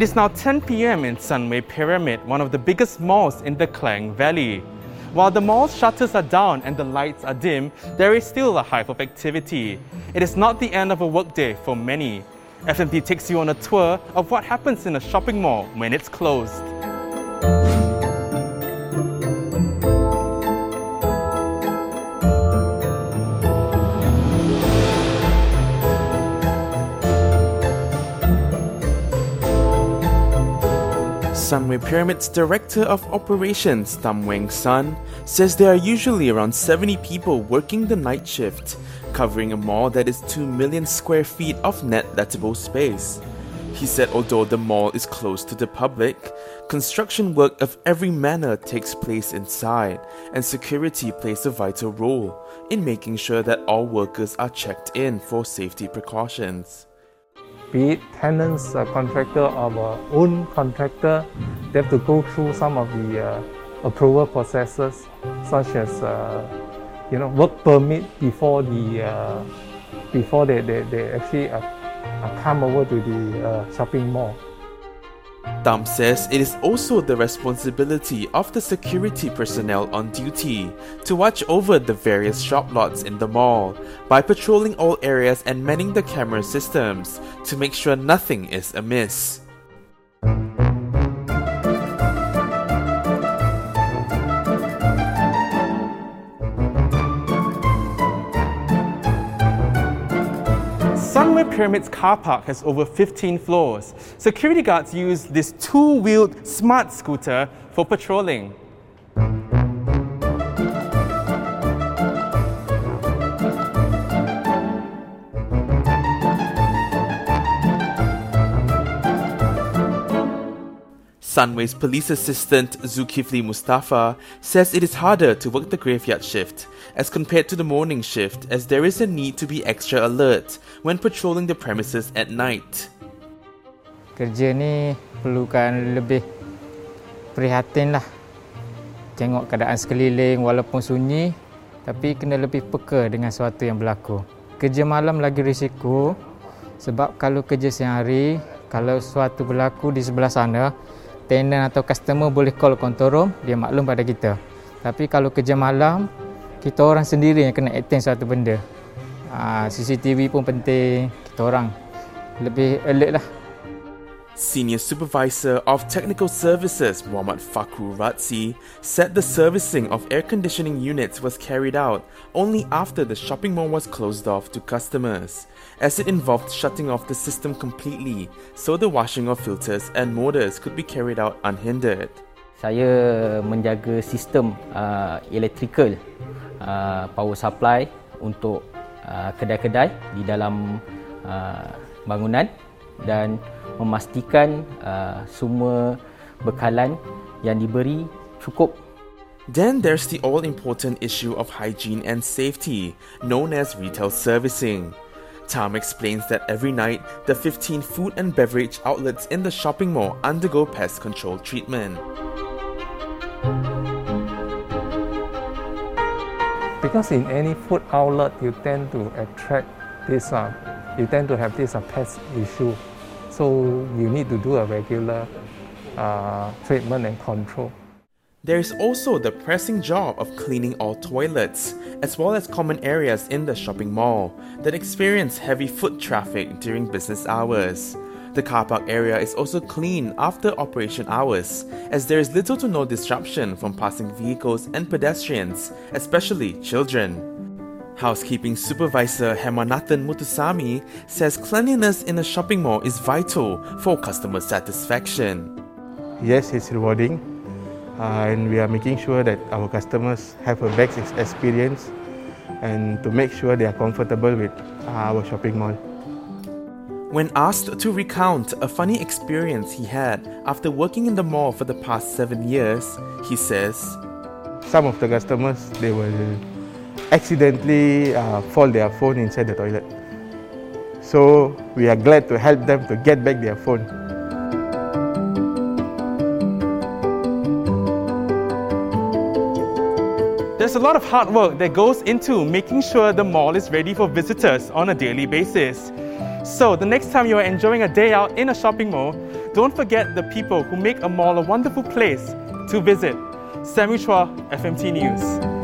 It is now 10 pm in Sunway Pyramid, one of the biggest malls in the Klang Valley. While the mall's shutters are down and the lights are dim, there is still a hive of activity. It is not the end of a workday for many. FMT takes you on a tour of what happens in a shopping mall when it's closed. Sunway Pyramid's Director of Operations, Tam Weng Sun, says there are usually around 70 people working the night shift, covering a mall that is 2 million square feet of net lettable space. He said although the mall is closed to the public, construction work of every manner takes place inside, and security plays a vital role in making sure that all workers are checked in for safety precautions be it tenants, a contractor, or our own contractor, they have to go through some of the uh, approval processes, such as uh, you know work permit before the uh, before they, they, they actually uh, come over to the uh, shopping mall. Tam says it is also the responsibility of the security personnel on duty to watch over the various shop lots in the mall by patrolling all areas and manning the camera systems to make sure nothing is amiss. Sunway Pyramid's car park has over 15 floors. Security guards use this two-wheeled smart scooter for patrolling. Sunway's police assistant Zulkifli Mustafa says it is harder to work the graveyard shift as compared to the morning shift as there is a need to be extra alert when patrolling the premises at night. Kerja ni perlukan lebih prihatin lah. Tengok keadaan sekeliling walaupun sunyi tapi kena lebih peka dengan sesuatu yang berlaku. Kerja malam lagi risiko sebab kalau kerja siang hari kalau sesuatu berlaku di sebelah sana tenant atau customer boleh call control room, dia maklum pada kita. Tapi kalau kerja malam, kita orang sendiri yang kena attend satu benda. Ah, CCTV pun penting, kita orang lebih alert lah. Senior Supervisor of Technical Services Muhammad Fakru Ratzi said the servicing of air conditioning units was carried out only after the shopping mall was closed off to customers, as it involved shutting off the system completely so the washing of filters and motors could be carried out unhindered. Saya menjaga sistem uh, electrical uh, power supply untuk uh, kedai-kedai di dalam uh, bangunan dan memastikan uh, semua bekalan yang diberi cukup. Then there's the all important issue of hygiene and safety, known as retail servicing. Tam explains that every night, the 15 food and beverage outlets in the shopping mall undergo pest control treatment. Because in any food outlet, you tend to attract this, uh, you tend to have this uh, pest issue. So you need to do a regular uh, treatment and control. There is also the pressing job of cleaning all toilets, as well as common areas in the shopping mall that experience heavy foot traffic during business hours. The car park area is also clean after operation hours, as there is little to no disruption from passing vehicles and pedestrians, especially children. Housekeeping supervisor Hemanathan Mutusami says cleanliness in a shopping mall is vital for customer satisfaction. Yes, it's rewarding, uh, and we are making sure that our customers have a best experience and to make sure they are comfortable with our shopping mall. When asked to recount a funny experience he had after working in the mall for the past seven years, he says, Some of the customers, they will accidentally uh, fall their phone inside the toilet. So we are glad to help them to get back their phone. There's a lot of hard work that goes into making sure the mall is ready for visitors on a daily basis. So the next time you are enjoying a day out in a shopping mall, don't forget the people who make a mall a wonderful place to visit. Samuel Chua, FMT News.